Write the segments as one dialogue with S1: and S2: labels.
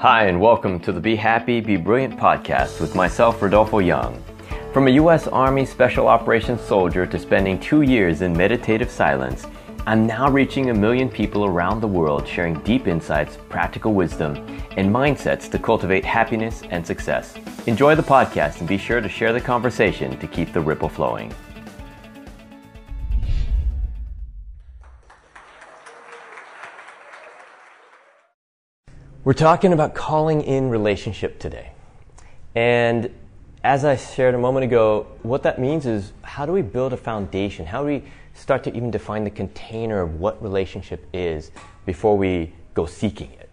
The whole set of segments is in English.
S1: Hi, and welcome to the Be Happy, Be Brilliant podcast with myself, Rodolfo Young. From a U.S. Army Special Operations soldier to spending two years in meditative silence, I'm now reaching a million people around the world sharing deep insights, practical wisdom, and mindsets to cultivate happiness and success. Enjoy the podcast and be sure to share the conversation to keep the ripple flowing. We're talking about calling in relationship today. And as I shared a moment ago, what that means is how do we build a foundation? How do we start to even define the container of what relationship is before we go seeking it?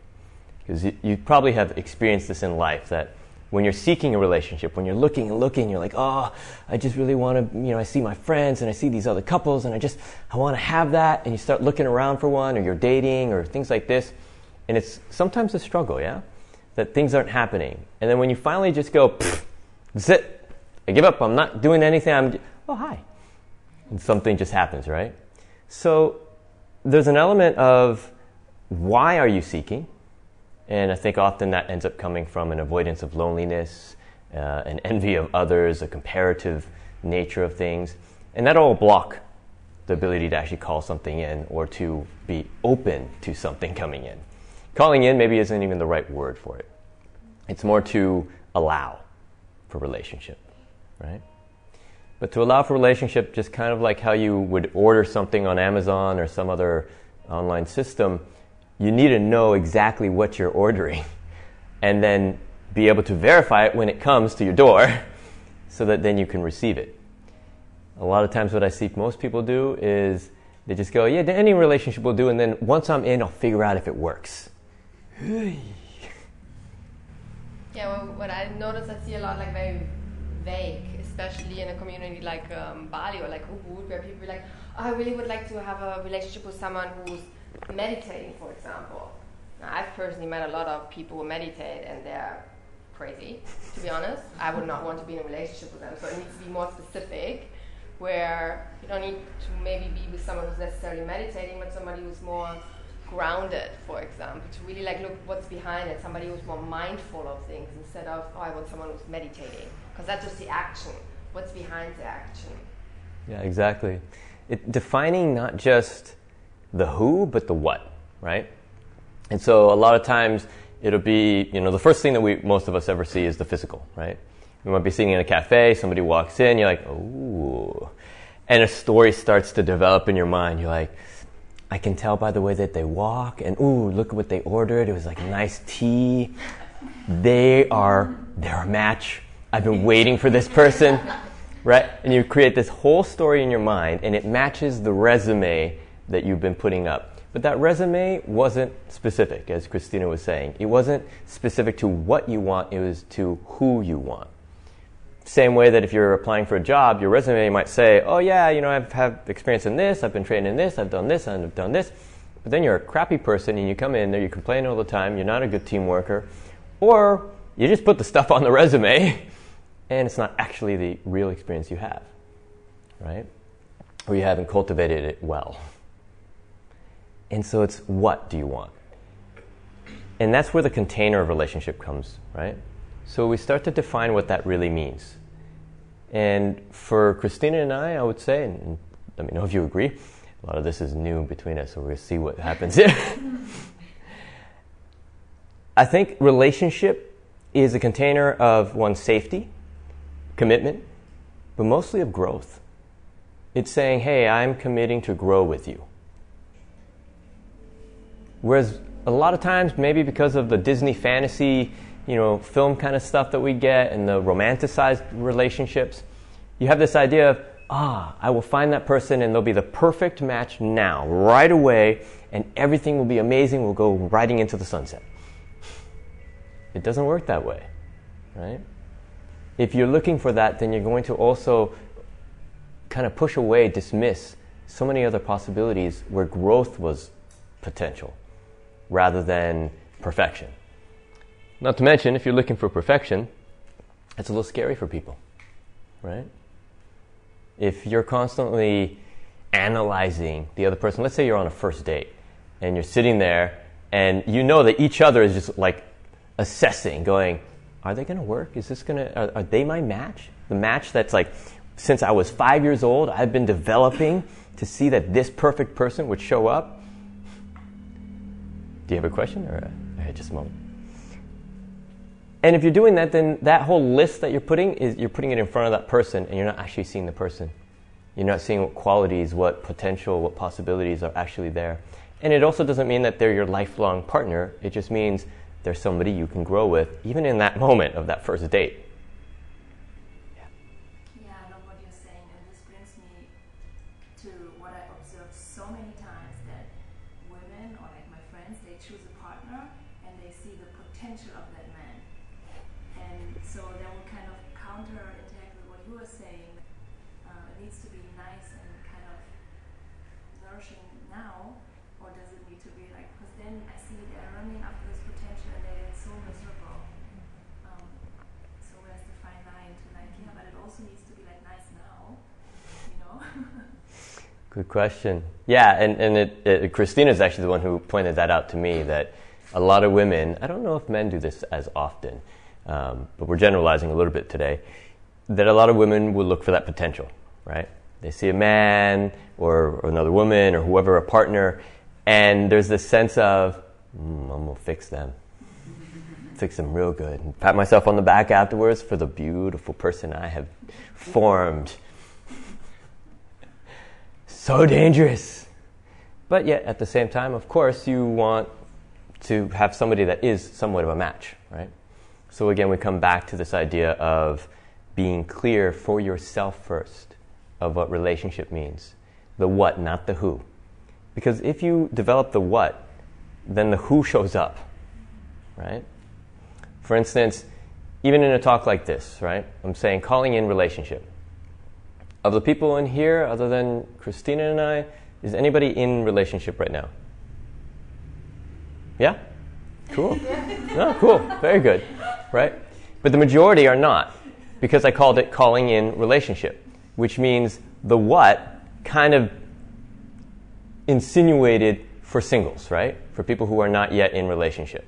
S1: Because you, probably have experienced this in life that when you're seeking a relationship, when you're looking and looking, you're like, oh, I just really want to, you know, I see my friends and I see these other couples and I just, I want to have that. And you start looking around for one or you're dating or things like this. And it's sometimes a struggle, yeah? That things aren't happening. And then when you finally just go, that's it. I give up. I'm not doing anything. I'm, oh, hi. And something just happens, right? So there's an element of why are you seeking? And I think often that ends up coming from an avoidance of loneliness, uh, an envy of others, a comparative nature of things. And that'll block the ability to actually call something in or to be open to something coming in. Calling in maybe isn't even the right word for it. It's more to allow for relationship, right? But to allow for relationship, just kind of like how you would order something on Amazon or some other online system, you need to know exactly what you're ordering and then be able to verify it when it comes to your door so that then you can receive it. A lot of times, what I see most people do is they just go, Yeah, any relationship will do, and then once I'm in, I'll figure out if it works.
S2: Yeah, well, what I notice, I see a lot like very vague, especially in a community like um, Bali or like Ubud, where people are like, oh, I really would like to have a relationship with someone who's meditating, for example. Now, I've personally met a lot of people who meditate and they're crazy, to be honest. I would not want to be in a relationship with them, so it needs to be more specific, where you don't need to maybe be with someone who's necessarily meditating, but somebody who's more grounded, for example, to really like look what's behind it. Somebody who's more mindful of things instead of oh, I want someone who's meditating, because that's just the action. What's behind the action?
S1: Yeah, exactly. It, defining not just the who, but the what, right? And so a lot of times it'll be, you know, the first thing that we most of us ever see is the physical, right? We might be sitting in a cafe, somebody walks in, you're like, ooh, and a story starts to develop in your mind. You're like, I can tell by the way that they walk, and ooh, look at what they ordered. It was like nice tea. They are they're a match. I've been waiting for this person, right? And you create this whole story in your mind, and it matches the resume that you've been putting up. But that resume wasn't specific, as Christina was saying. It wasn't specific to what you want, it was to who you want. Same way that if you're applying for a job, your resume might say, oh, yeah, you know, I've had experience in this, I've been trained in this, I've done this, and I've done this. But then you're a crappy person and you come in there, you complain all the time, you're not a good team worker. Or you just put the stuff on the resume and it's not actually the real experience you have, right? Or you haven't cultivated it well. And so it's what do you want? And that's where the container of relationship comes, right? So we start to define what that really means. And for Christina and I, I would say, and let me know if you agree, a lot of this is new between us, so we're going to see what happens here. I think relationship is a container of one's safety, commitment, but mostly of growth. It's saying, hey, I'm committing to grow with you. Whereas a lot of times, maybe because of the Disney fantasy you know, film kind of stuff that we get and the romanticized relationships, you have this idea of, ah, I will find that person and they'll be the perfect match now, right away, and everything will be amazing. We'll go riding into the sunset. It doesn't work that way, right? If you're looking for that, then you're going to also kind of push away, dismiss so many other possibilities where growth was potential rather than perfection. Not to mention, if you're looking for perfection, it's a little scary for people, right? If you're constantly analyzing the other person, let's say you're on a first date and you're sitting there and you know that each other is just like assessing, going, are they going to work? Is this going to, are, are they my match? The match that's like, since I was five years old, I've been developing to see that this perfect person would show up. Do you have a question or uh, just a moment? And if you're doing that, then that whole list that you're putting is you're putting it in front of that person, and you're not actually seeing the person. You're not seeing what qualities, what potential, what possibilities are actually there. And it also doesn't mean that they're your lifelong partner. It just means there's somebody you can grow with, even in that moment of that first date. Good question. Yeah, and, and it, it, Christina is actually the one who pointed that out to me that a lot of women, I don't know if men do this as often, um, but we're generalizing a little bit today, that a lot of women will look for that potential, right? They see a man or, or another woman or whoever, a partner, and there's this sense of, mm, I'm going to fix them. fix them real good. And pat myself on the back afterwards for the beautiful person I have formed so dangerous. But yet, at the same time, of course, you want to have somebody that is somewhat of a match, right? So again, we come back to this idea of being clear for yourself first of what relationship means. The what, not the who. Because if you develop the what, then the who shows up, right? For instance, even in a talk like this, right? I'm saying calling in relationship. Of the people in here, other than Christina and I, is anybody in relationship right now? Yeah? Cool. oh, cool. Very good. Right? But the majority are not, because I called it calling in relationship, which means the what kind of insinuated for singles, right? For people who are not yet in relationship.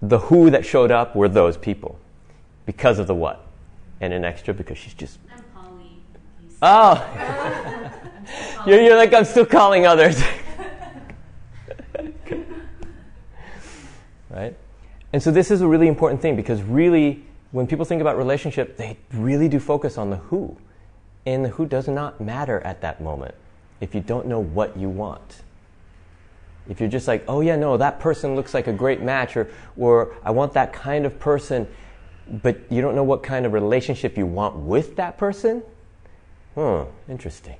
S1: The who that showed up were those people because of the what. And an extra because she's just Oh, you're, you're like, I'm still calling others. right? And so this is a really important thing because really, when people think about relationship, they really do focus on the who. And the who does not matter at that moment if you don't know what you want. If you're just like, oh yeah, no, that person looks like a great match, or, or I want that kind of person, but you don't know what kind of relationship you want with that person, Hmm, interesting.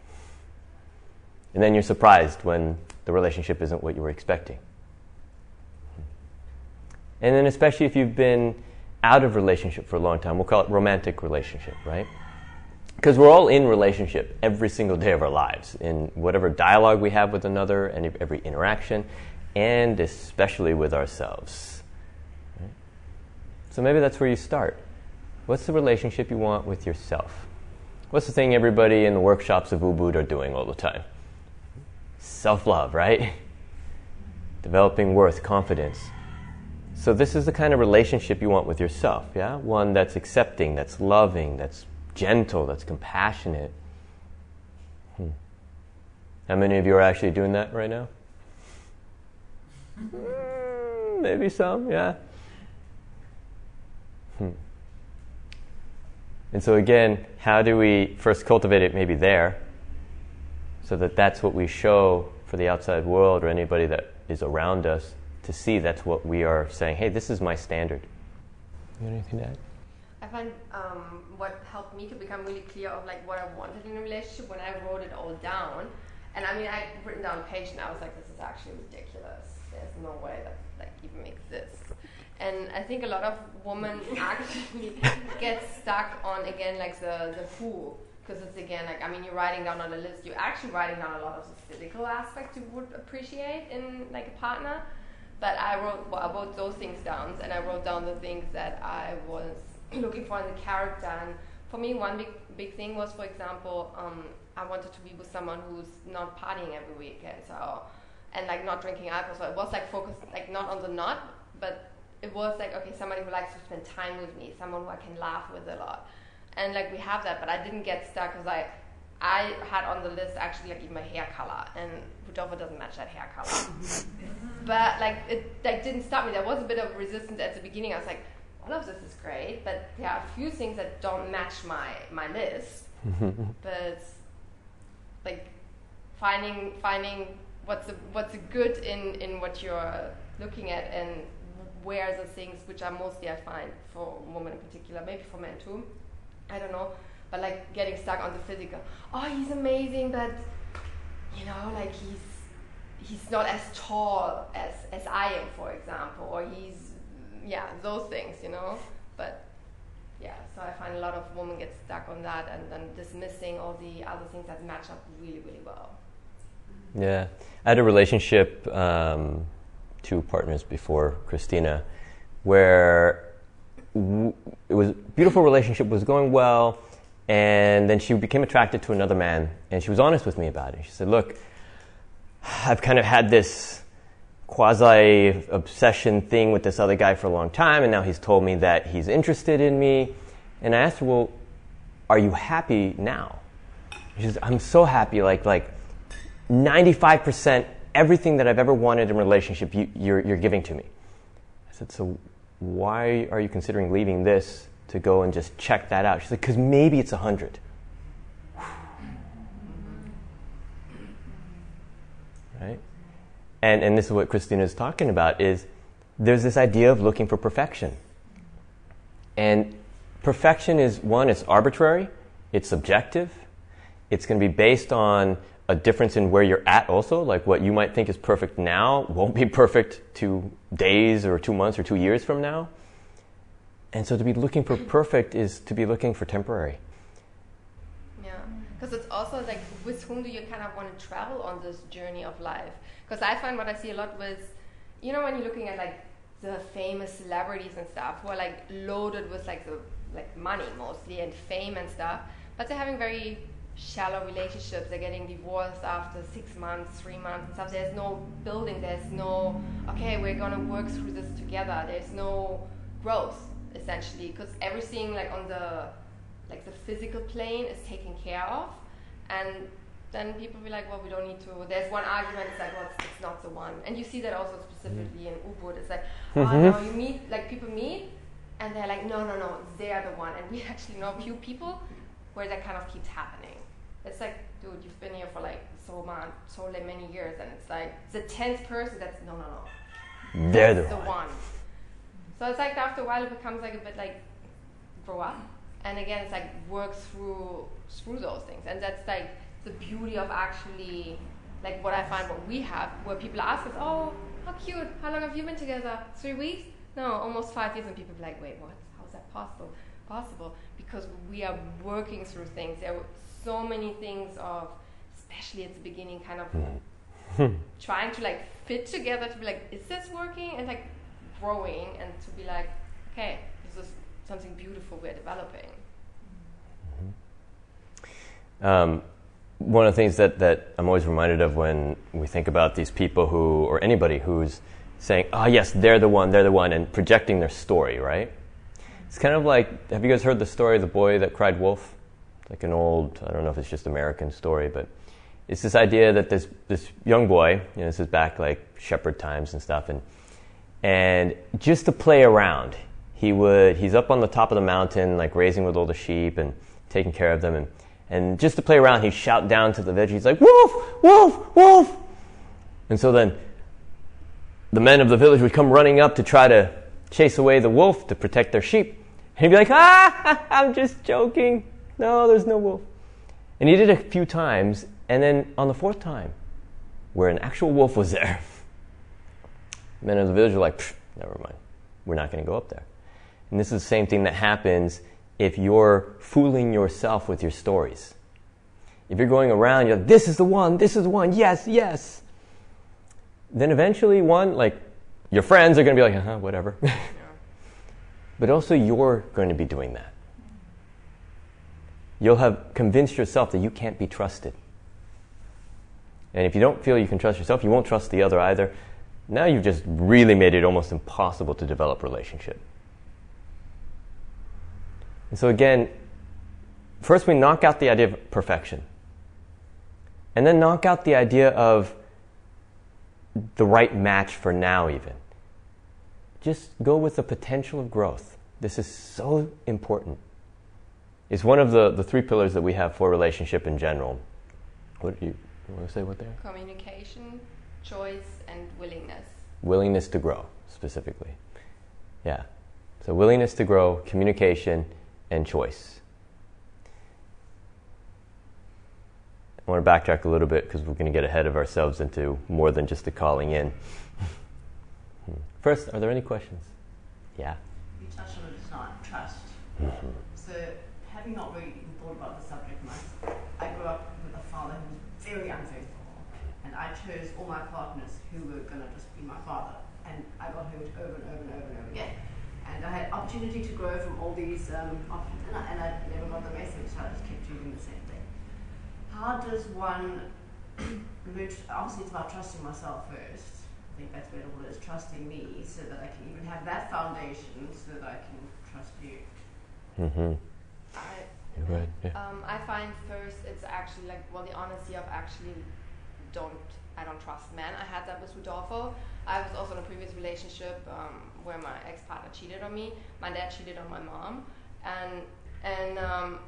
S1: And then you're surprised when the relationship isn't what you were expecting. And then, especially if you've been out of relationship for a long time, we'll call it romantic relationship, right? Because we're all in relationship every single day of our lives, in whatever dialogue we have with another, and every interaction, and especially with ourselves. So maybe that's where you start. What's the relationship you want with yourself? What's the thing everybody in the workshops of Ubud are doing all the time? Self love, right? Developing worth, confidence. So, this is the kind of relationship you want with yourself, yeah? One that's accepting, that's loving, that's gentle, that's compassionate. Hmm. How many of you are actually doing that right now? Mm, maybe some, yeah. Hmm. And so, again, how do we first cultivate it maybe there so that that's what we show for the outside world or anybody that is around us to see that's what we are saying, hey, this is my standard. You got anything to add?
S2: I find um, what helped me to become really clear of like what I wanted in a relationship when I wrote it all down. And I mean, I'd written down a page and I was like, this is actually ridiculous. There's no way that like even exists. And I think a lot of women actually get stuck on again like the the who. Because it's again like I mean you're writing down on a list. You're actually writing down a lot of the physical aspects you would appreciate in like a partner. But I wrote well, I wrote those things down. And I wrote down the things that I was looking for in the character. And for me one big big thing was for example um, I wanted to be with someone who's not partying every weekend. So and like not drinking alcohol. So it was like focused like not on the not but it was like okay, somebody who likes to spend time with me, someone who I can laugh with a lot, and like we have that. But I didn't get stuck because I I had on the list actually like even my hair color, and Rodolfo doesn't match that hair color. but like it like didn't stop me. There was a bit of resistance at the beginning. I was like, all of this is great, but there are a few things that don't match my my list. but like finding finding what's a, what's a good in in what you're looking at and where are the things which are mostly I find for women in particular, maybe for men too. I don't know but like getting stuck on the physical. Oh, he's amazing, but you know, like he's he's not as tall as as I am, for example, or he's yeah, those things, you know. But yeah, so I find a lot of women get stuck on that and then dismissing all the other things that match up really, really well.
S1: Yeah, I had a relationship, um, two partners before Christina, where w- it was beautiful relationship was going well and then she became attracted to another man, and she was honest with me about it. She said, Look, I've kind of had this quasi obsession thing with this other guy for a long time, and now he's told me that he's interested in me. And I asked her, Well, are you happy now? She says, I'm so happy, like, like 95% everything that I've ever wanted in a relationship, you, you're, you're giving to me. I said, So why are you considering leaving this to go and just check that out. She's like, because maybe it's a 100. Right? And, and this is what Christina is talking about is there's this idea of looking for perfection. And perfection is one, it's arbitrary, it's subjective, it's going to be based on a difference in where you're at also like what you might think is perfect now won't be perfect two days or two months or two years from now and so to be looking for perfect is to be looking for temporary.
S2: Yeah, because it's also like with whom do you kind of want to travel on this journey of life? Because I find what I see a lot with, you know, when you're looking at like the famous celebrities and stuff who are like loaded with like the like money mostly and fame and stuff, but they're having very shallow relationships. They're getting divorced after six months, three months, and stuff. There's no building. There's no okay, we're gonna work through this together. There's no growth essentially because everything like on the like the physical plane is taken care of and then people be like well we don't need to there's one argument it's like well it's, it's not the one and you see that also specifically mm. in ubud it's like oh mm-hmm. no you meet like people meet and they're like no no no they're the one and we actually know a few people where that kind of keeps happening it's like dude you've been here for like so much so many years and it's like the 10th person that's no no
S1: no they're the,
S2: the one. one so it's like after a while it becomes like a bit like grow up, and again it's like work through through those things, and that's like the beauty of actually like what I find what we have, where people ask us, oh, how cute, how long have you been together? Three weeks? No, almost five years, and people be like, wait, what? How is that possible? Possible because we are working through things. There so many things of, especially at the beginning, kind of hmm. trying to like fit together to be like, is this working? And like growing and to be like, okay, this is something beautiful we're developing.
S1: Mm-hmm. Um, one of the things that, that I'm always reminded of when we think about these people who, or anybody who's saying, oh, yes, they're the one, they're the one, and projecting their story, right? It's kind of like have you guys heard the story of the boy that cried wolf? Like an old, I don't know if it's just American story, but it's this idea that this, this young boy, you know, this is back like shepherd times and stuff, and and just to play around, he would, he's up on the top of the mountain, like raising with all the sheep and taking care of them. And, and just to play around, he'd shout down to the village. He's like, Wolf, Wolf, Wolf. And so then the men of the village would come running up to try to chase away the wolf to protect their sheep. And he'd be like, Ah, I'm just joking. No, there's no wolf. And he did it a few times. And then on the fourth time, where an actual wolf was there, men of the village were like, never mind. We're not going to go up there. And this is the same thing that happens if you're fooling yourself with your stories. If you're going around, you're like, this is the one, this is the one, yes, yes. Then eventually, one, like, your friends are going to be like, uh-huh, whatever. but also, you're going to be doing that. You'll have convinced yourself that you can't be trusted. And if you don't feel you can trust yourself, you won't trust the other either now you've just really made it almost impossible to develop relationship. And so again, first we knock out the idea of perfection. And then knock out the idea of the right match for now, even. Just go with the potential of growth. This is so important. It's one of the, the three pillars that we have for relationship in general. What do you, you want to say? What there?
S2: Communication, choice, and willingness.
S1: Willingness to grow, specifically. Yeah. So, willingness to grow, communication, and choice. I want to backtrack a little bit because we're going to get ahead of ourselves into more than just the calling in. First, are there any questions? Yeah.
S3: You touched on it tonight, trust. Mm-hmm. Not really even thought about the subject much, I grew up with a father who was very unfaithful, and I chose all my partners who were going to just be my father, and I got hurt over and over and over and over again. And I had opportunity to grow from all these um, options, and I, and I never got the message, so I just kept doing the same thing. How does one learn? Obviously, it's about trusting myself first. I think that's where it all is trusting me, so that I can even have that foundation, so that I can trust you.
S1: Mm-hmm. Yeah.
S2: um, I find first it's actually like well the honesty of actually don't I don't trust men. I had that with Rodolfo. I was also in a previous relationship um, where my ex partner cheated on me. My dad cheated on my mom, and and um,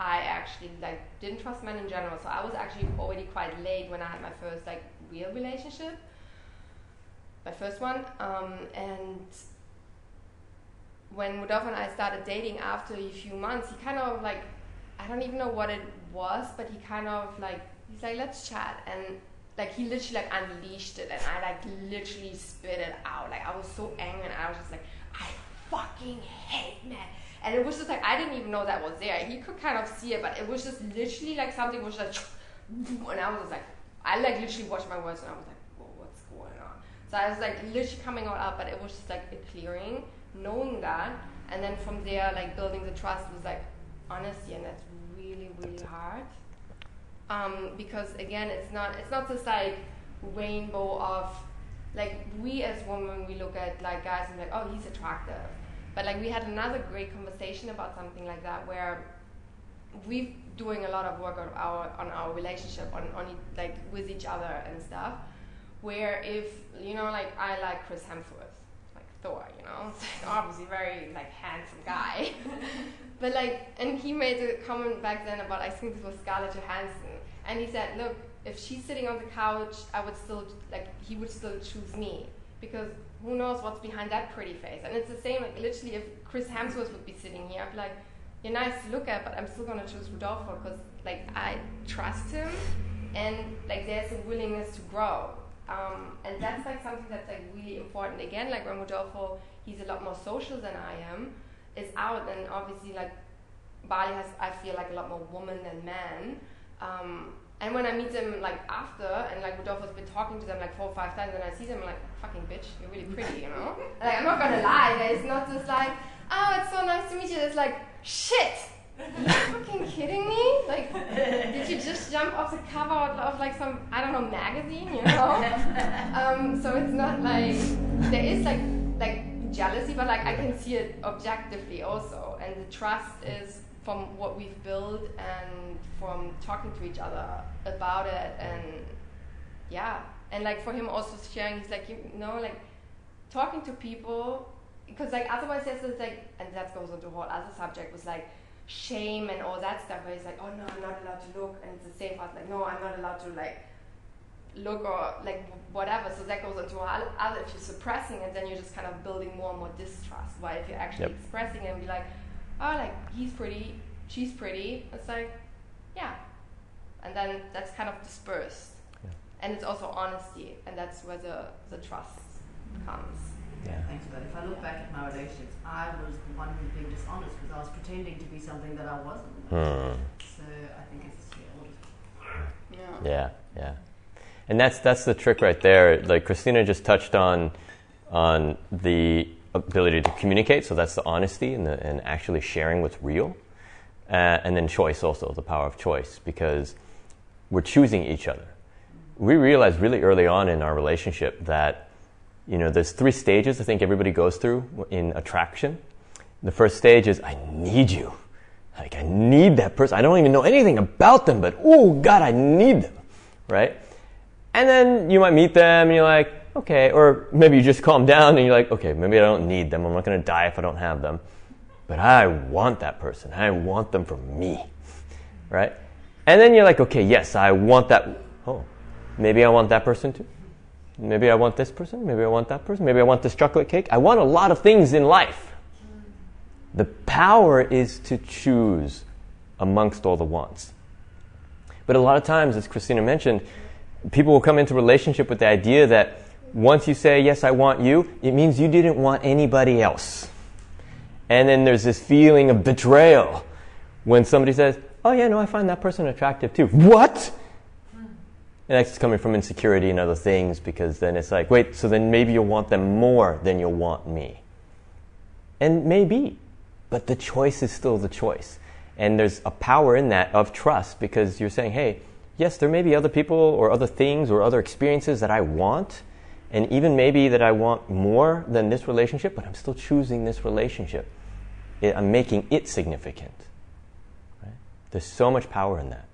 S2: I actually like didn't trust men in general. So I was actually already quite late when I had my first like real relationship, my first one, um, and when Rodolfo and I started dating after a few months, he kind of like, I don't even know what it was, but he kind of like, he's like, let's chat. And like, he literally like unleashed it and I like literally spit it out. Like, I was so angry and I was just like, I fucking hate men. And it was just like, I didn't even know that was there. He could kind of see it, but it was just literally like something was like, and I was like, I like literally watched my words and I was like, what's going on? So I was like literally coming all out, but it was just like a clearing knowing that and then from there like building the trust was like honesty and that's really really hard. Um, because again it's not it's not this like rainbow of like we as women we look at like guys and like oh he's attractive. But like we had another great conversation about something like that where we've doing a lot of work on our on our relationship on, on like with each other and stuff where if you know like i like chris hemsworth Thor, you know, like obviously very like handsome guy. but like, and he made a comment back then about I think this was Scarlett Johansson, and he said, look, if she's sitting on the couch, I would still like he would still choose me because who knows what's behind that pretty face. And it's the same, like literally, if Chris Hemsworth would be sitting here, I'd be like, you're nice to look at, but I'm still gonna choose Rodolfo because like I trust him, and like there's a willingness to grow. Um, and that's like something that's like really important. Again, like when Rodolfo, he's a lot more social than I am, is out, and obviously like Bali has, I feel like a lot more woman than man. Um, and when I meet them like after, and like Rodolfo's been talking to them like four or five times, and I see them I'm like, fucking bitch, you're really pretty, you know? like I'm not gonna lie, it's not just like, oh, it's so nice to meet you. It's like, shit, are you fucking kidding me? Like, did you just jump off the cover of like some I don't know magazine, you know? um, so it's not like there is like like jealousy, but like I can see it objectively also, and the trust is from what we've built and from talking to each other about it, and yeah, and like for him also sharing, he's like you know like talking to people because like otherwise there's this like and that goes into a whole other subject was like shame and all that stuff where it's like, oh no, I'm not allowed to look, and it's the same us, like, no, I'm not allowed to like look or like whatever. So that goes into other. If you're suppressing it, then you're just kind of building more and more distrust. While if you're actually yep. expressing it and be like, oh, like he's pretty, she's pretty, it's like, yeah, and then that's kind of dispersed, yeah. and it's also honesty, and that's where the the trust comes.
S3: Yeah. Thanks, but if I look back at my relationships, I was the one who was being dishonest because I was pretending to be something that I wasn't. Hmm. So I think it's
S1: yeah. Yeah, yeah. And that's that's the trick right there. Like Christina just touched on on the ability to communicate, so that's the honesty and, the, and actually sharing what's real. Uh, and then choice also, the power of choice, because we're choosing each other. We realized really early on in our relationship that you know, there's three stages I think everybody goes through in attraction. The first stage is I need you. Like I need that person. I don't even know anything about them, but oh God, I need them, right? And then you might meet them and you're like, okay, or maybe you just calm down and you're like, okay, maybe I don't need them. I'm not going to die if I don't have them. But I want that person. I want them for me, right? And then you're like, okay, yes, I want that. Oh, maybe I want that person too. Maybe I want this person. Maybe I want that person. Maybe I want this chocolate cake. I want a lot of things in life. The power is to choose amongst all the wants. But a lot of times, as Christina mentioned, people will come into relationship with the idea that once you say, Yes, I want you, it means you didn't want anybody else. And then there's this feeling of betrayal when somebody says, Oh, yeah, no, I find that person attractive too. What? And that's coming from insecurity and other things because then it's like, wait, so then maybe you'll want them more than you'll want me. And maybe, but the choice is still the choice. And there's a power in that of trust because you're saying, hey, yes, there may be other people or other things or other experiences that I want, and even maybe that I want more than this relationship, but I'm still choosing this relationship. I'm making it significant. Right? There's so much power in that.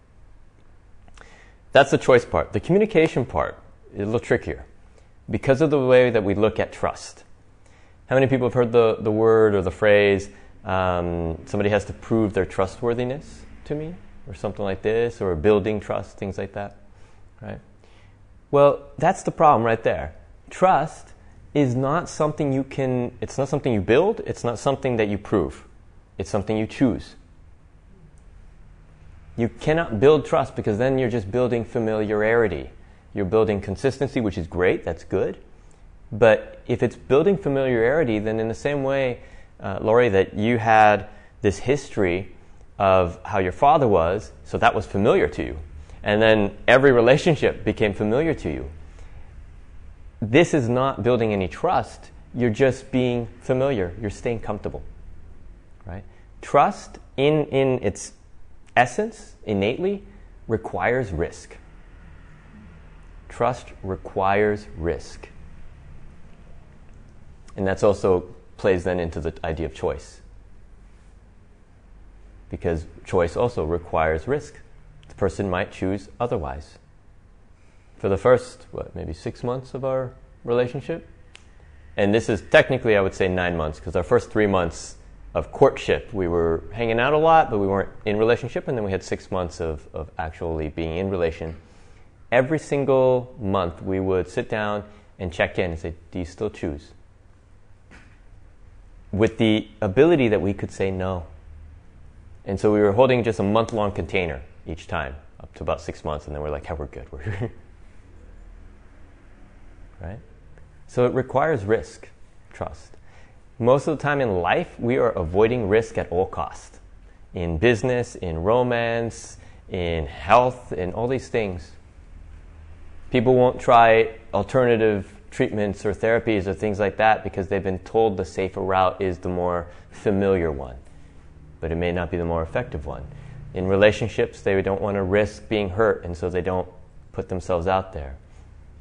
S1: That's the choice part. The communication part is a little trickier because of the way that we look at trust. How many people have heard the, the word or the phrase, um, somebody has to prove their trustworthiness to me, or something like this, or building trust, things like that, right? Well, that's the problem right there. Trust is not something you can, it's not something you build, it's not something that you prove, it's something you choose. You cannot build trust because then you're just building familiarity. You're building consistency, which is great, that's good. But if it's building familiarity, then in the same way, uh, Laurie, that you had this history of how your father was, so that was familiar to you. And then every relationship became familiar to you. This is not building any trust. You're just being familiar. You're staying comfortable. Right? Trust in, in its essence, innately, requires risk. Trust requires risk. And that's also plays then into the idea of choice. Because choice also requires risk. The person might choose otherwise. For the first, what, maybe six months of our relationship? And this is technically, I would say, nine months, because our first three months of courtship, we were hanging out a lot, but we weren't in relationship, and then we had six months of, of actually being in relation. Every single month, we would sit down and check in and say, Do you still choose? With the ability that we could say no. And so we were holding just a month long container each time, up to about six months, and then we're like, yeah, we're good. We're right? So it requires risk, trust. Most of the time in life, we are avoiding risk at all costs. In business, in romance, in health, in all these things. People won't try alternative treatments or therapies or things like that because they've been told the safer route is the more familiar one but it may not be the more effective one. In relationships, they don't want to risk being hurt, and so they don't put themselves out there.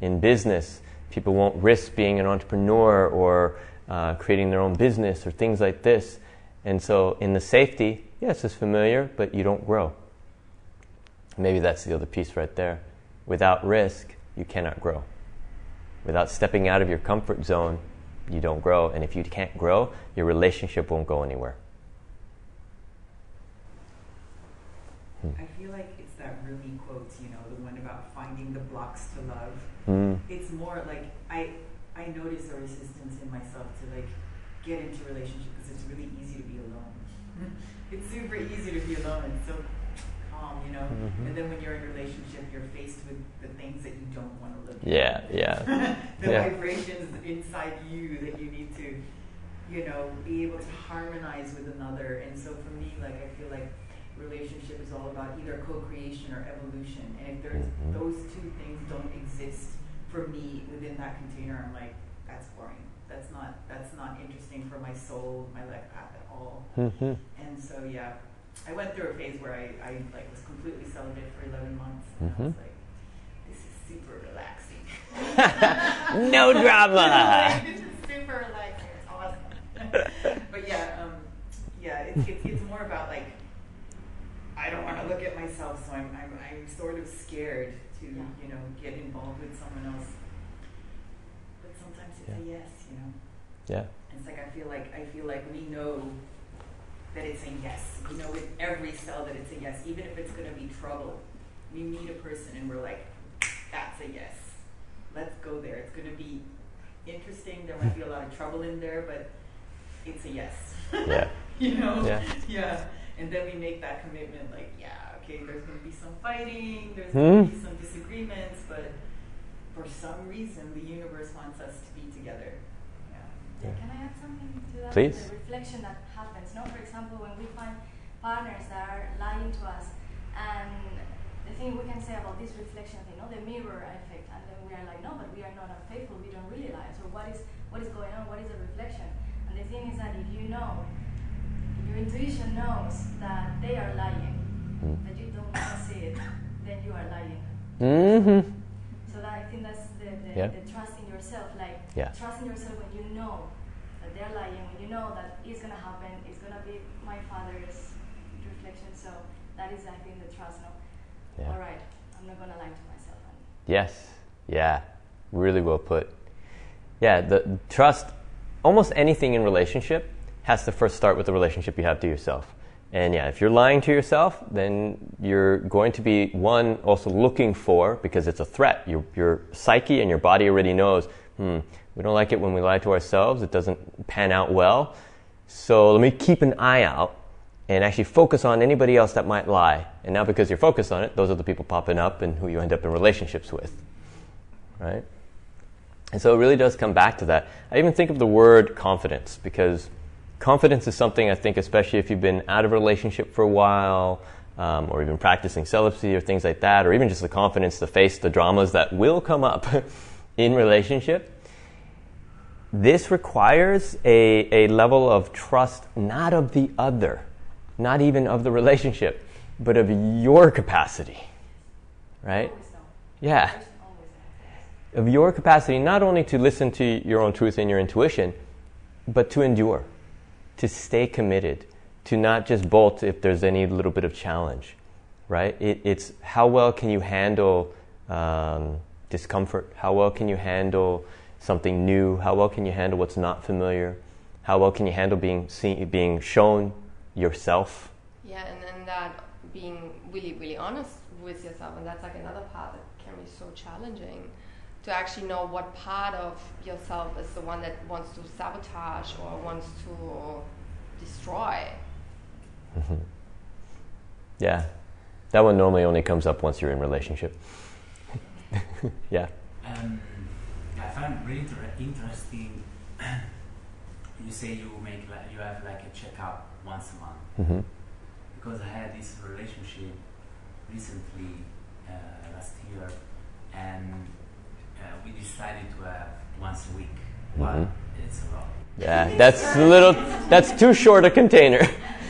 S1: In business, people won't risk being an entrepreneur or uh, creating their own business or things like this. And so, in the safety, yes, it's familiar, but you don't grow. Maybe that's the other piece right there. Without risk, you cannot grow. Without stepping out of your comfort zone, you don't grow. And if you can't grow, your relationship won't go anywhere.
S4: Hmm. I feel like it's that Rumi quote, you know, the one about finding the blocks to love.
S1: Mm.
S4: It's more like I I notice a resistance in myself to like get into relationship because it's really easy to be alone. it's super easy to be alone and so calm, you know. Mm-hmm. And then when you're in a relationship, you're faced with the things that you don't want to look.
S1: Yeah, yeah.
S4: the
S1: yeah.
S4: vibrations inside you that you need to, you know, be able to harmonize with another. And so for me, like I feel like relationship is all about either co-creation or evolution. And if there's mm-hmm. those two things don't exist for me within that container, I'm like, that's boring. That's not that's not interesting for my soul, my life path at all. Mm-hmm. And so yeah, I went through a phase where I, I like was completely celibate for 11 months. And mm-hmm. I was like, this is super relaxing.
S1: no drama.
S4: this is super like it's awesome. but yeah, um, yeah, it's, it's, it's more about like I don't want to look at myself, so I'm, I'm I'm sort of scared to
S3: Yeah.
S4: you know get involved with someone else. But sometimes it's a yes, you know.
S1: Yeah.
S4: It's like I feel like I feel like we know that it's a yes. We know with every cell that it's a yes, even if it's going to be trouble. We meet a person and we're like, that's a yes. Let's go there. It's going to be interesting. There might be a lot of trouble in there, but it's a yes.
S1: Yeah.
S4: you know?
S1: Yeah.
S4: Yeah. And then we make that commitment like, yeah, okay, there's going to be some fighting, there's
S1: Hmm.
S4: going to be some disagreements, but for some reason the universe wants us to be together. Yeah.
S5: Can I add something to that?
S1: Please.
S5: The reflection that happens. No, for example, when we find partners that are lying to us, and the thing we can say about this reflection thing, no, the mirror effect, and then we are like, no, but we are not unfaithful. We don't really lie. So what is what is going on? What is the reflection? And the thing is that if you know, your intuition knows that they are lying,
S1: Mm.
S5: but you don't want to see it, then you are lying.
S1: Mm-hmm.
S5: So that I think that's the, the,
S1: Yeah.
S5: the trust in yourself. Like
S1: Yeah.
S5: Trusting yourself when you know that they're lying, when you know that it's gonna happen, it's gonna be my father's reflection. So that is I think the trust. No,
S1: Yeah.
S5: all right, I'm not gonna lie to myself. And
S1: Yes. Yeah. Really well put. Yeah, the trust almost anything in relationship has to first start with the relationship you have to yourself. And yeah, if you're lying to yourself, then you're going to be one also looking for because it's a threat. Your your psyche and your body already knows, hmm, we don't like it when we lie to ourselves. It doesn't pan out well. So let me keep an eye out and actually focus on anybody else that might lie. And now because you're focused on it, those are the people popping up and who you end up in relationships with. Right? And so it really does come back to that. I even think of the word confidence because confidence is something I think, especially if you've been out of a relationship for a while, um, or even practicing celibacy or things like that, or even just the confidence to face the dramas that will come up in relationship. This requires a, a level of trust, not of the other, not even of the relationship, but of your capacity. Right? Yeah
S5: There's always know.
S1: of your capacity not only to listen to your own truth and your intuition, but to endure, to stay committed, to not just bolt if there's any little bit of challenge, right? It, it's how well can you handle um, discomfort? How well can you handle something new? How well can you handle what's not familiar? How well can you handle being seen, being shown yourself?
S2: Yeah, and then that being really, really honest with yourself, and that's like another part that can be so challenging to actually know what part of yourself is the one that wants to sabotage or wants to destroy.
S1: Yeah, that one normally only comes up once you're in relationship. yeah.
S6: Um, I find really inter- interesting. you say you make like, you have like a checkup once a month
S1: hmm
S6: because I had this relationship recently uh, last year, and uh, we decided to have once a week. But
S1: Mhm.
S6: it's a lot.
S1: Yeah, that's a little. That's too short a container.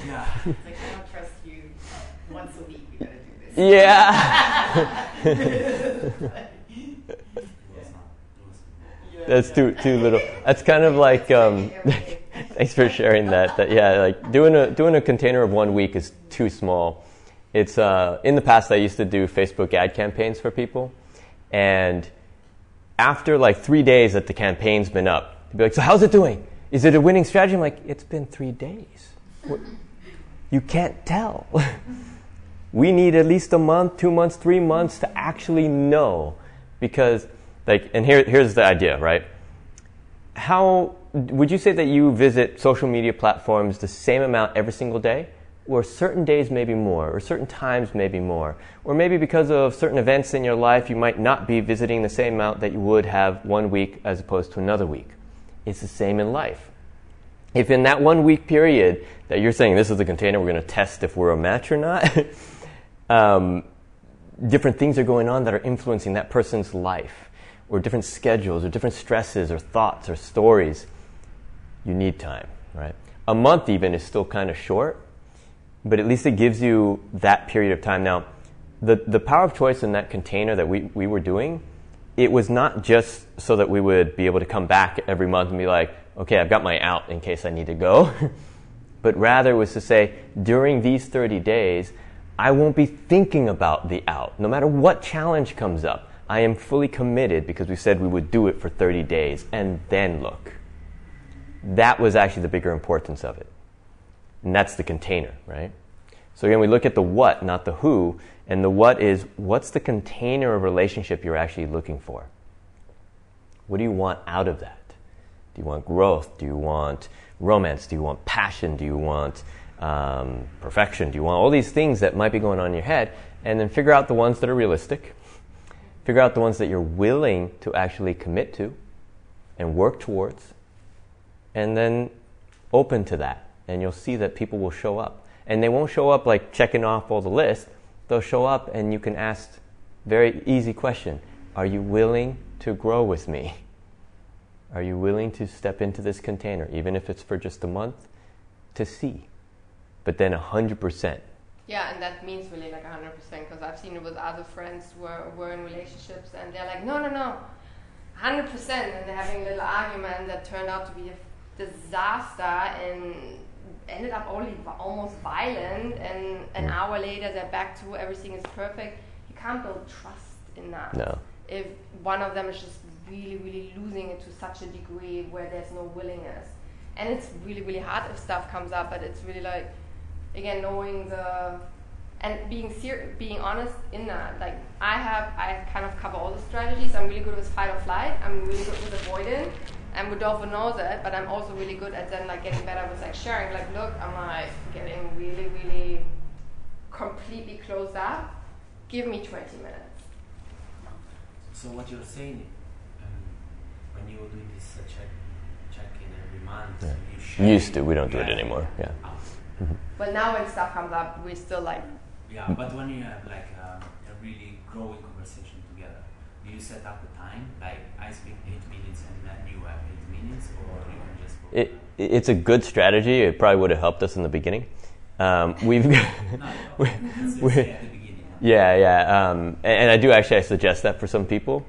S6: Yeah.
S4: Like I don't trust you. Once a week we gotta do this.
S1: Yeah,
S6: It was not. It was
S4: Yeah,
S1: that's too too little. That's kind of like. Um, thanks for sharing that. That yeah, like doing a doing a container of one week is too small. It's uh, in the past I used to do Facebook ad campaigns for people, and after like three days that the campaign's been up, they'd be like, "So how's it doing? Is it a winning strategy?" I'm like, "It's been three days. What? You can't tell." we need at least a month, two months, three months to actually know. Because, like, and here, here's the idea, right? How would you say that you visit social media platforms the same amount every single day? Or certain days maybe more, or certain times maybe more? Or maybe because of certain events in your life, you might not be visiting the same amount that you would have one week as opposed to another week. It's the same in life if in that one week period that you're saying this is the container we're going to test if we're a match or not, um, different things are going on that are influencing that person's life, or different schedules, or different stresses, or thoughts, or stories, you need time, right? A month even is still kind of short, but at least it gives you that period of time. Now, the, the power of choice in that container that we, we were doing it was not just so that we would be able to come back every month and be like, okay, I've got my out in case I need to go. but rather was to say, during these 30 days, I won't be thinking about the out. No matter what challenge comes up, I am fully committed because we said we would do it for 30 days and then look. That was actually the bigger importance of it. And that's the container, right? So again, we look at the what, not the who, and the what is what's the container of relationship you're actually looking for? What do you want out of that? Do you want growth? Do you want romance? Do you want passion? Do you want um, perfection? Do you want all these things that might be going on in your head? And then figure out the ones that are realistic. Figure out the ones that you're willing to actually commit to and work towards. And then open to that. And you'll see that people will show up. And they won't show up like checking off all the lists. They'll show up and you can ask very easy question. Are you willing to grow with me? Are you willing to step into this container, even if it's for just a month, to see? But then 100%.
S2: Yeah, and that means really like 100% because I've seen it with other friends who are, who are in relationships and they're like, no, no, no, 100%. And they're having a little argument that turned out to be a disaster and ended up only almost violent. And an mm. hour later, they're back to everything is perfect. You can't build trust in that.
S1: No.
S2: If one of them is just really, really losing it to such a degree where there's no willingness. And it's really, really hard if stuff comes up, but it's really like, again, knowing the, and being ser- being honest in that. Like, I have, I kind of cover all the strategies. I'm really good with fight or flight. I'm really good with avoiding. And Rodolfo knows it, but I'm also really good at then like getting better with like sharing. Like, look, I'm like getting really, really completely closed up. Give me 20 minutes.
S6: So what you're saying um, when you were doing this uh, check check in every month,
S1: yeah. you used to. We don't do it anymore. Yeah.
S2: Mm-hmm. But now when stuff comes up, we still like.
S6: Yeah, but when you have like um, a really growing conversation together, do you set up a time? Like I speak eight minutes and then you have eight minutes, or you can just. Go
S1: it, it's a good strategy. It probably would have helped us in the beginning. Um, we've got. we, we, yeah, yeah, um, and, and, I do actually I suggest that for some people.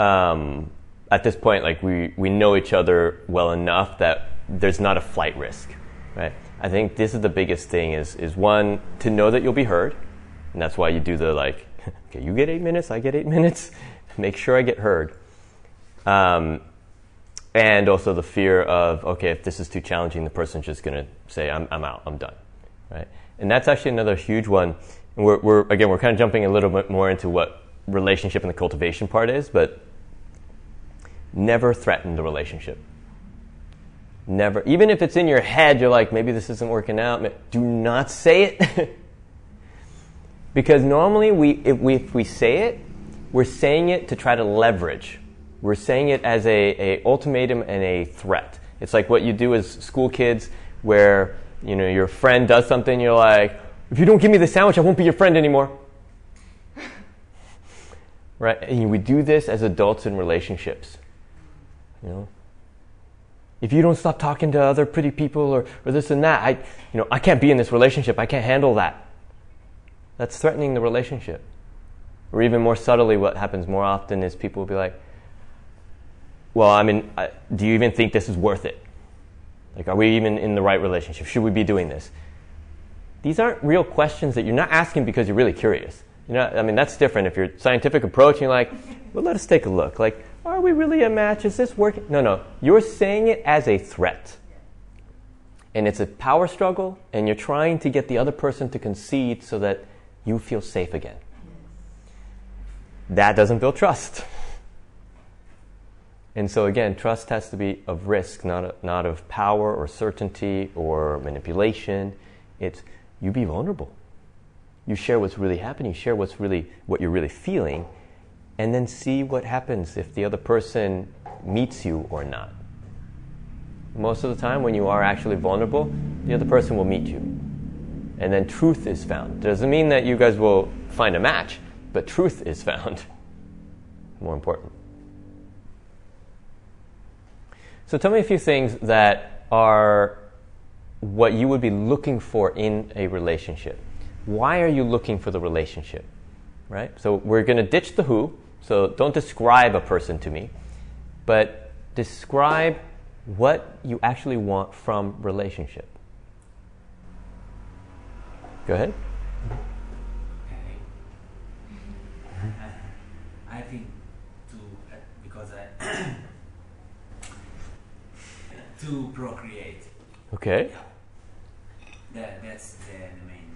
S1: Um, at this point, like we, we know each other well enough that there's not a flight risk, right? I think this is the biggest thing is, is one, to know that you'll be heard. And that's why you do the like, okay, you get eight minutes, I get eight minutes. Make sure I get heard. Um, and also the fear of, okay, if this is too challenging, the person's just to say, I'm, I'm out, I'm done, right? And that's actually another huge one. And we're, we're, again, we're kind of jumping a little bit more into what relationship and the cultivation part is, but never threaten the relationship. Never. Even if it's in your head, you're like, maybe this isn't working out. Do not say it. because normally, we if, we, if we say it, we're saying it to try to leverage. We're saying it as a, a ultimatum and a threat. It's like what you do as school kids where you know your friend does something, you're like, if you don't give me the sandwich, I won't be your friend anymore. right? And we do this as adults in relationships. You know, if you don't stop talking to other pretty people or, or this and that, I, you know, I can't be in this relationship. I can't handle that. That's threatening the relationship. Or even more subtly, what happens more often is people will be like, well, I mean, I, do you even think this is worth it? Like, are we even in the right relationship? Should we be doing this? These aren't real questions that you're not asking because you're really curious. You know, I mean, that's different. If you're scientific approach, you're like, well, let us take a look. Like, are we really a match? Is this working? No, no. You're saying it as a threat. And it's a power struggle, and you're trying to get the other person to concede so that you feel safe again. That doesn't build trust. And so, again, trust has to be of risk, not, a, not of power or certainty or manipulation. It's you be vulnerable. You share what's really happening, you share what's really, what you're really feeling, and then see what happens if the other person meets you or not. Most of the time, when you are actually vulnerable, the other person will meet you. And then truth is found. Doesn't mean that you guys will find a match, but truth is found. More important. So tell me a few things that are what you would be looking for in a relationship. Why are you looking for the relationship? Right? So we're going to ditch the who So don't describe a person to me, but describe what you actually want from relationship. Go ahead.
S6: Okay. I think to uh, because I to procreate.
S1: Okay.
S6: That that's the, the main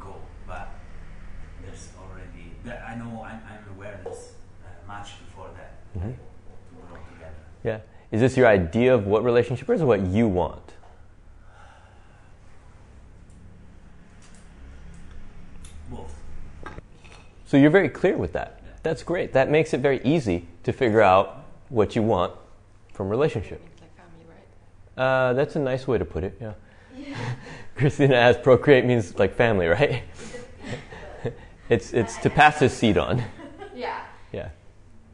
S6: goal. But there's already. That I know. I'm, I'm aware there's uh, much before that
S1: Mhm.
S6: to grow together.
S1: Yeah. Is this your idea of what relationship is or what you want?
S6: Both.
S1: So you're very clear with that. That's great. That makes it very easy to figure out what you want from relationship.
S2: Like family, right?
S1: Uh, that's a nice way to put it, yeah. Christina asks, procreate means like family, right? it's, it's to pass the seed on.
S2: Yeah.
S1: Yeah.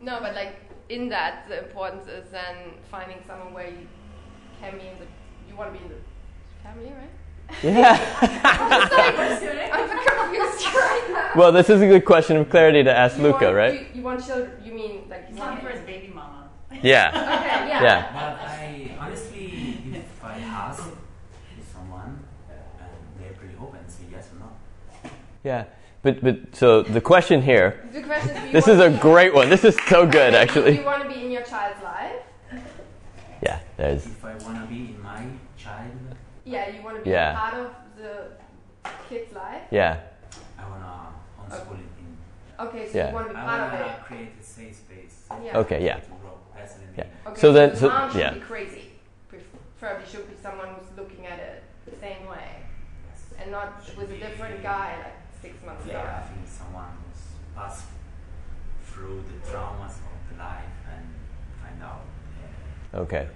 S2: No, but like in that, the importance is then finding someone where you can be in the. You want to be in the family, right?
S1: Yeah.
S2: I'm sorry, I'm confused right now.
S1: well, this is a good question of clarity to ask
S2: You
S1: Luca,
S2: want,
S1: right?
S2: You, you want children? You mean like you
S3: He's
S2: want
S3: looking for his baby mama.
S1: Yeah.
S2: Okay, yeah.
S1: Yeah.
S6: But I honestly, if I ask someone and they're pretty open, say yes or no.
S1: Yeah. But, but so the question here,
S2: The question is,
S1: this is a great one. This is so good, actually.
S2: Do you want to be in your child's life?
S1: Yeah, there's,
S6: If I wanna be in my child,
S2: Yeah, you want to be
S1: Yeah.
S2: a part of the kid's life.
S1: yeah.
S6: I wanna homeschool it in.
S2: Okay, so
S1: Yeah.
S2: you want to be part of
S6: wanna
S2: it.
S6: create a safe space
S2: Yeah.
S1: Okay, yeah.
S6: to grow. That's the main.
S1: Yeah.
S2: Okay,
S1: So then-
S2: the
S1: so-
S2: mom should
S1: yeah.
S2: be crazy. Preferably should be someone who's looking at it the same way,
S6: Yes.
S2: and not with a different guy like six months
S6: Yeah, I think someone who's passed through the traumas of the life and find out. Uh,
S1: Okay.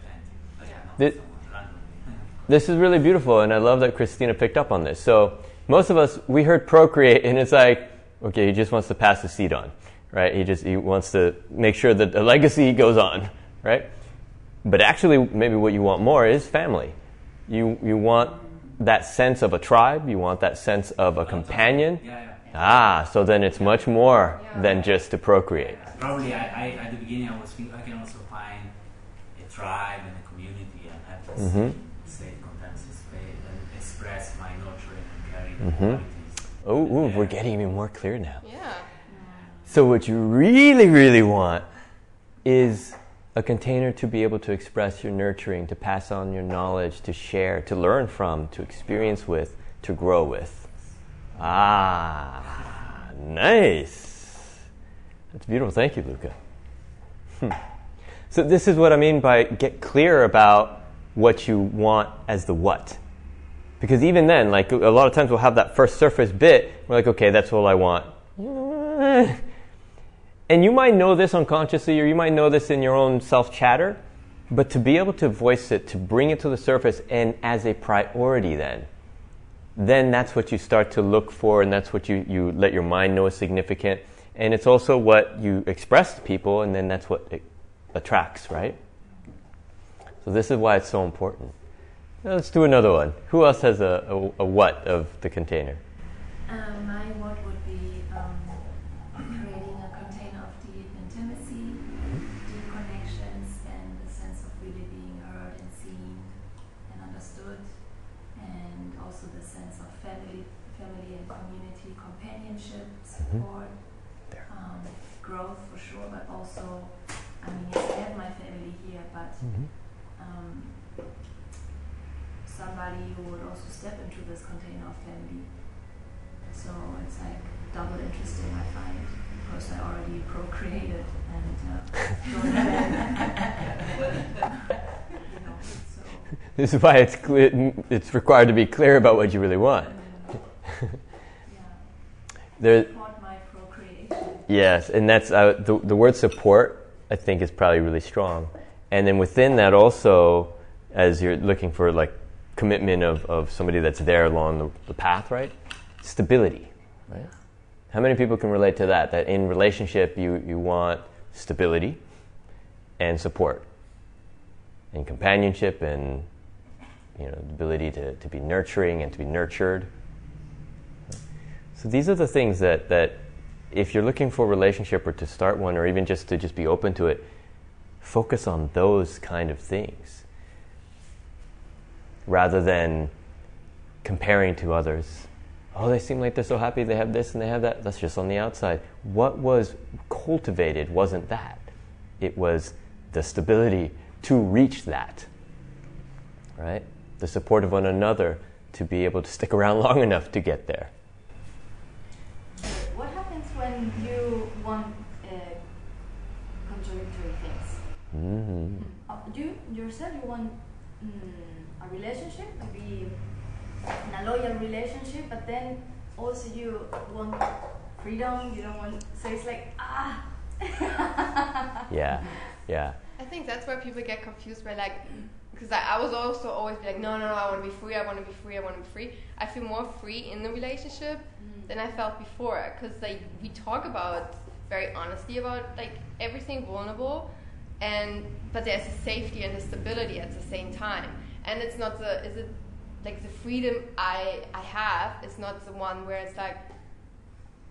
S6: like
S2: Yeah.
S6: not
S1: Thi-
S6: someone randomly.
S1: This is really beautiful, and I love that Christina picked up on this. So, most of us, we heard procreate, and it's like, okay, he just wants to pass the seed on, right? He just he wants to make sure that the legacy goes on, right? But actually, maybe what you want more is family. You you want that sense of a tribe. You want that sense of a companion.
S6: Yeah, yeah.
S1: Ah, so then it's much more
S2: Yeah.
S1: than just to procreate.
S6: Probably I, I, at the beginning I was thinking I can also find a tribe and a community and have this
S1: Mhm.
S6: safe, contented space and express my nurturing and caring
S1: Mhm.
S6: qualities.
S1: Oh, ooh,
S6: Yeah.
S1: we're getting even more clear now.
S2: Yeah.
S1: So, what you really, really want is a container to be able to express your nurturing, to pass on your knowledge, to share, to learn from, to experience with, to grow with. Ah, nice. That's beautiful. Thank you, Luca. Hmm. So, this is what I mean by get clear about what you want as the what. Because even then, like a lot of times we'll have that first surface bit, we're like, okay, that's all I want. And you might know this unconsciously, or you might know this in your own self chatter, but to be able to voice it, to bring it to the surface, and as a priority, then, then that's what you start to look for, and that's what you, you let your mind know is significant. And it's also what you express to people, and then that's what it attracts, right? So, this is why it's so important. Now let's do another one. Who else has a, a, a what of the container?
S7: Um, my what would be um, creating a container of deep intimacy, deep connections, and the sense of really being heard and seen and understood, and also the sense of family, family and community companionship, support,
S1: There.
S7: um, growth for sure, but also, I mean, yes, I have my family here, but um, somebody who would also step into this container of family. So it's like double interesting, I find, because I already procreated and uh, you know, so
S1: This is why it's, clear, it's required to be clear about what you really want.
S7: yeah,
S1: There,
S7: support my procreation.
S1: Yes, and that's uh, the, the word support, I think, is probably really strong. And then within that, also, as you're looking for like commitment of, of somebody that's there along the, the path, right? Stability, right? How many people can relate to that? That in relationship, you, you want stability and support, and companionship, and you know, the ability to, to be nurturing and to be nurtured. So these are the things that, that if you're looking for a relationship or to start one or even just to just be open to it, focus on those kind of things rather than comparing to others. Oh, they seem like they're so happy they have this and they have that. That's just on the outside. What was cultivated wasn't that, it was the stability to reach that, right? The support of one another to be able to stick around long enough to get there.
S5: What happens when you want uh, contradictory things?
S1: Mm-hmm.
S5: Uh, you yourself, you want mm, relationship to be in a loyal relationship, but then also you want freedom. You don't want. So it's like ah.
S1: Yeah, yeah.
S2: I think that's where people get confused by like, because I, I was also always be like, no, no, no, I want to be free, I want to be free, I want to be free. I feel more free in the relationship than I felt before, because like we talk about very honestly about like everything vulnerable, and but there's a safety and a stability at the same time, and it's not the is it like the freedom I I have is not the one where it's like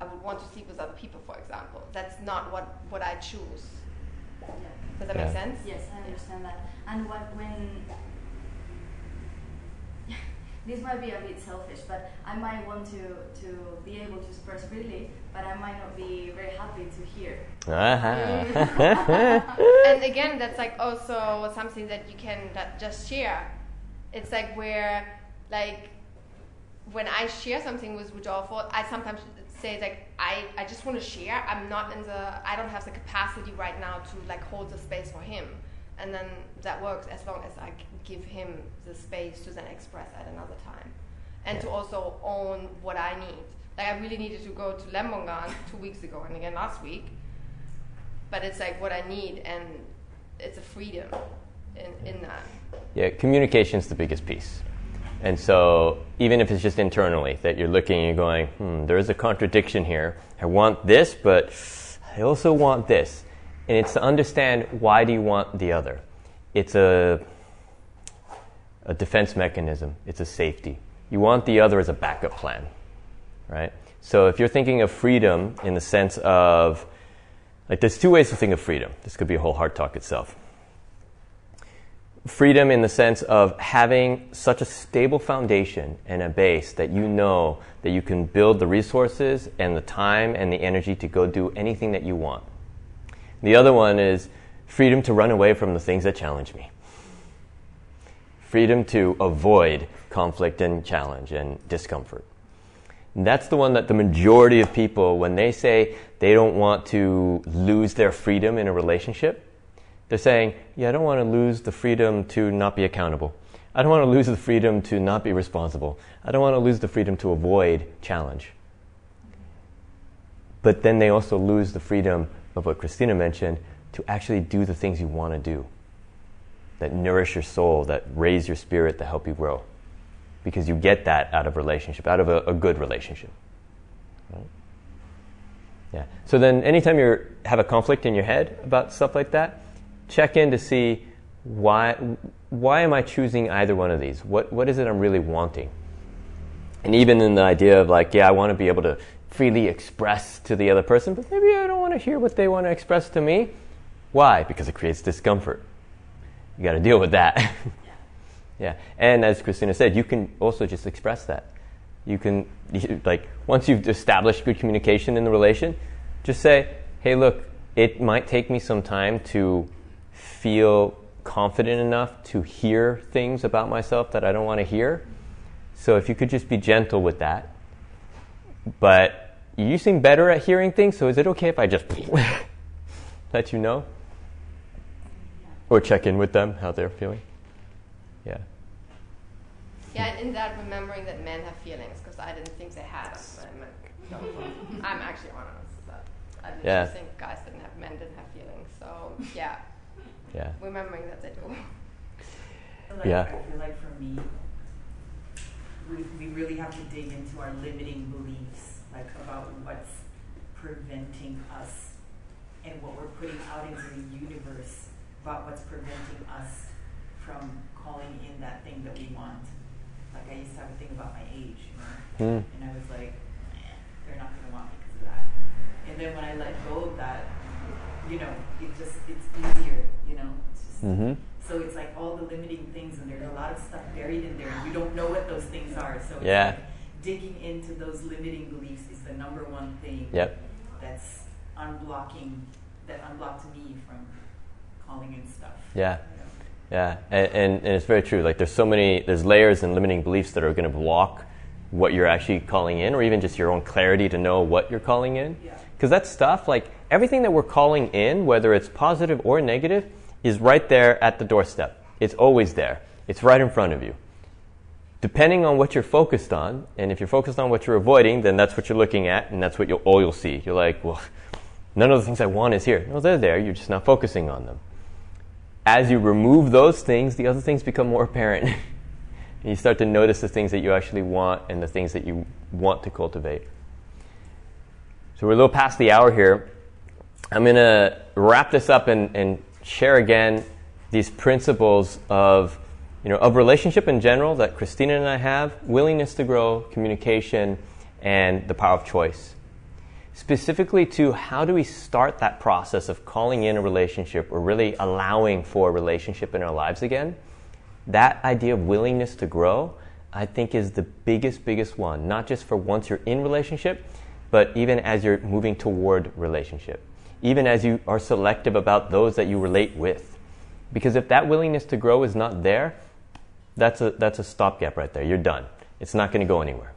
S2: I would want to sleep with other people, for example. That's not what what I choose.
S5: Yeah.
S2: Does that
S1: Yeah.
S2: make sense?
S5: Yes, I understand that. And what when this might be a bit selfish, but I might want to to be able to express freely, but I might not be very happy to hear.
S1: Uh-huh.
S2: and again, that's like also something that you can that just share. It's like where, like, when I share something with Rodolfo, I sometimes say like I, I just want to share. I'm not in the I don't have the capacity right now to like hold the space for him, and then that works as long as I give him the space to then express at another time, and to also own what I need. Like I really needed to go to Lembongan two weeks ago and again last week, but it's like what I need, and it's a freedom in, in that.
S1: Yeah, communication's the biggest piece. And so, even if it's just internally, that you're looking and you're going, hmm, there is a contradiction here. I want this, but I also want this. And it's to understand why do you want the other. It's a, a defense mechanism, it's a safety. You want the other as a backup plan, right? So, if you're thinking of freedom in the sense of, like, there's two ways to think of freedom. This could be a whole heart talk itself freedom in the sense of having such a stable foundation and a base that you know that you can build the resources and the time and the energy to go do anything that you want. The other one is freedom to run away from the things that challenge me. Freedom to avoid conflict and challenge and discomfort. And that's the one that the majority of people, when they say they don't want to lose their freedom in a relationship, they're saying, yeah, I don't want to lose the freedom to not be accountable. I don't want to lose the freedom to not be responsible. I don't want to lose the freedom to avoid challenge. But then they also lose the freedom of what Christina mentioned to actually do the things you want to do that nourish your soul, that raise your spirit, that help you grow. Because you get that out of relationship, out of a, a good relationship. Right? Yeah. So then, anytime you have a conflict in your head about stuff like that, check in to see why why am I choosing either one of these? What what is it I'm really wanting? And even in the idea of like, yeah, I want to be able to freely express to the other person, but maybe I don't want to hear what they want to express to me. Why? Because it creates discomfort. You got to deal with that. yeah. And as Christina said, you can also just express that. You can like once you've established good communication in the relation, just say, "Hey, look, it might take me some time to feel confident enough to hear things about myself that I don't want to hear. So if you could just be gentle with that. But you seem better at hearing things, so is it okay if I just let you know? Or check in with them, how they're feeling? Yeah.
S2: Yeah, and in that, remembering that men have feelings, because I didn't think they had them. I'm, actually honest. That I didn't
S1: Yeah.
S2: think guys didn't have, men didn't have feelings. So, yeah,
S1: Yeah.
S2: remembering that they do.
S4: Like,
S1: Yeah.
S4: I feel like for me, we, we really have to dig into our limiting beliefs, like about what's preventing us and what we're putting out into the universe about what's preventing us from calling in that thing that we want. Like I used to have a thing about my age, you know,
S1: Hmm.
S4: and I was like, eh, they're not gonna want me because of that. And And then when I let go of that, you know, it just it's easier. You know, it's just.
S1: Mm-hmm.
S4: So it's like all the limiting things, and there's a lot of stuff buried in there, and you don't know what those things are. So
S1: Yeah.
S4: like digging into those limiting beliefs is the number one thing
S1: Yep.
S4: that's unblocking, that unblocked me from calling in stuff.
S1: Yeah.
S4: you know?
S1: Yeah, and, and, and it's very true. Like there's so many, there's layers and limiting beliefs that are going to block what you're actually calling in, or even just your own clarity to know what you're calling in.
S4: Yeah.
S1: Because that stuff, like everything that we're calling in, whether it's positive or negative, is right there at the doorstep. It's always there. It's right in front of you. Depending on what you're focused on, and if you're focused on what you're avoiding, then that's what you're looking at, and that's what you'll, all you'll see. You're like, well, none of the things I want is here. No, they're there. You're just not focusing on them as you remove those things, the other things become more apparent. and you start to notice the things that you actually want and the things that you want to cultivate. So we're a little past the hour here. I'm going to wrap this up and, and share again these principles of, you know, of relationship in general that Christina and I have, willingness to grow, communication, and the power of choice. Specifically to how do we start that process of calling in a relationship or really allowing for a relationship in our lives again? That idea of willingness to grow i think is the biggest biggest one. Not just for once you're in relationship but even as you're moving toward relationship even as you are selective about those that you relate with because if that willingness to grow is not there that's a that's a stopgap right there you're done it's not going to go anywhere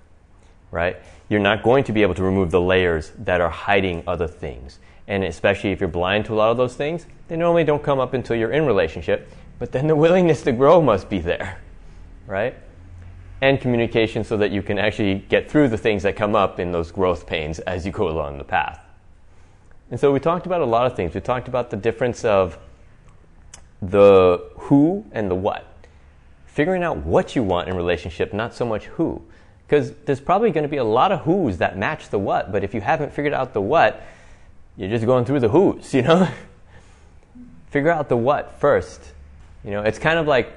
S1: right? You're not going to be able to remove the layers that are hiding other things. And especially if you're blind to a lot of those things, they normally don't come up until you're in relationship, but then the willingness to grow must be there, right? And communication so that you can actually get through the things that come up in those growth pains as you go along the path. And so we talked about a lot of things. We talked about the difference of the who and the what. Figuring out what you want in relationship, not so much who. Because there's probably going to be a lot of who's that match the what, but if you haven't figured out the what, you're just going through the who's, you know? Figure out the what first. You know, it's kind of like,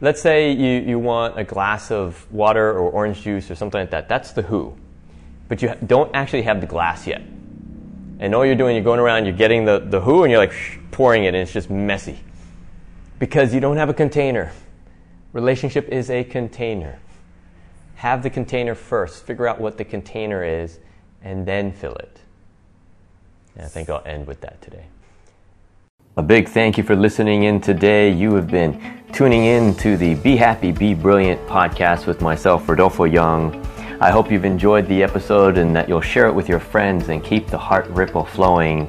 S1: let's say you, you want a glass of water or orange juice or something like that. That's the who. But you don't actually have the glass yet. And all you're doing, you're going around, you're getting the, the who, and you're like shh, pouring it, and it's just messy. Because you don't have a container. Relationship is a container have the container first, figure out what the container is, and then fill it. And I think I'll end with that today. A big thank you for listening in today. You have been tuning in to the Be Happy, Be Brilliant podcast with myself, Rodolfo Young. I hope you've enjoyed the episode and that you'll share it with your friends and keep the heart ripple flowing.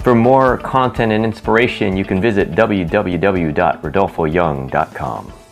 S1: For more content and inspiration, you can visit www.rodolfoyoung.com.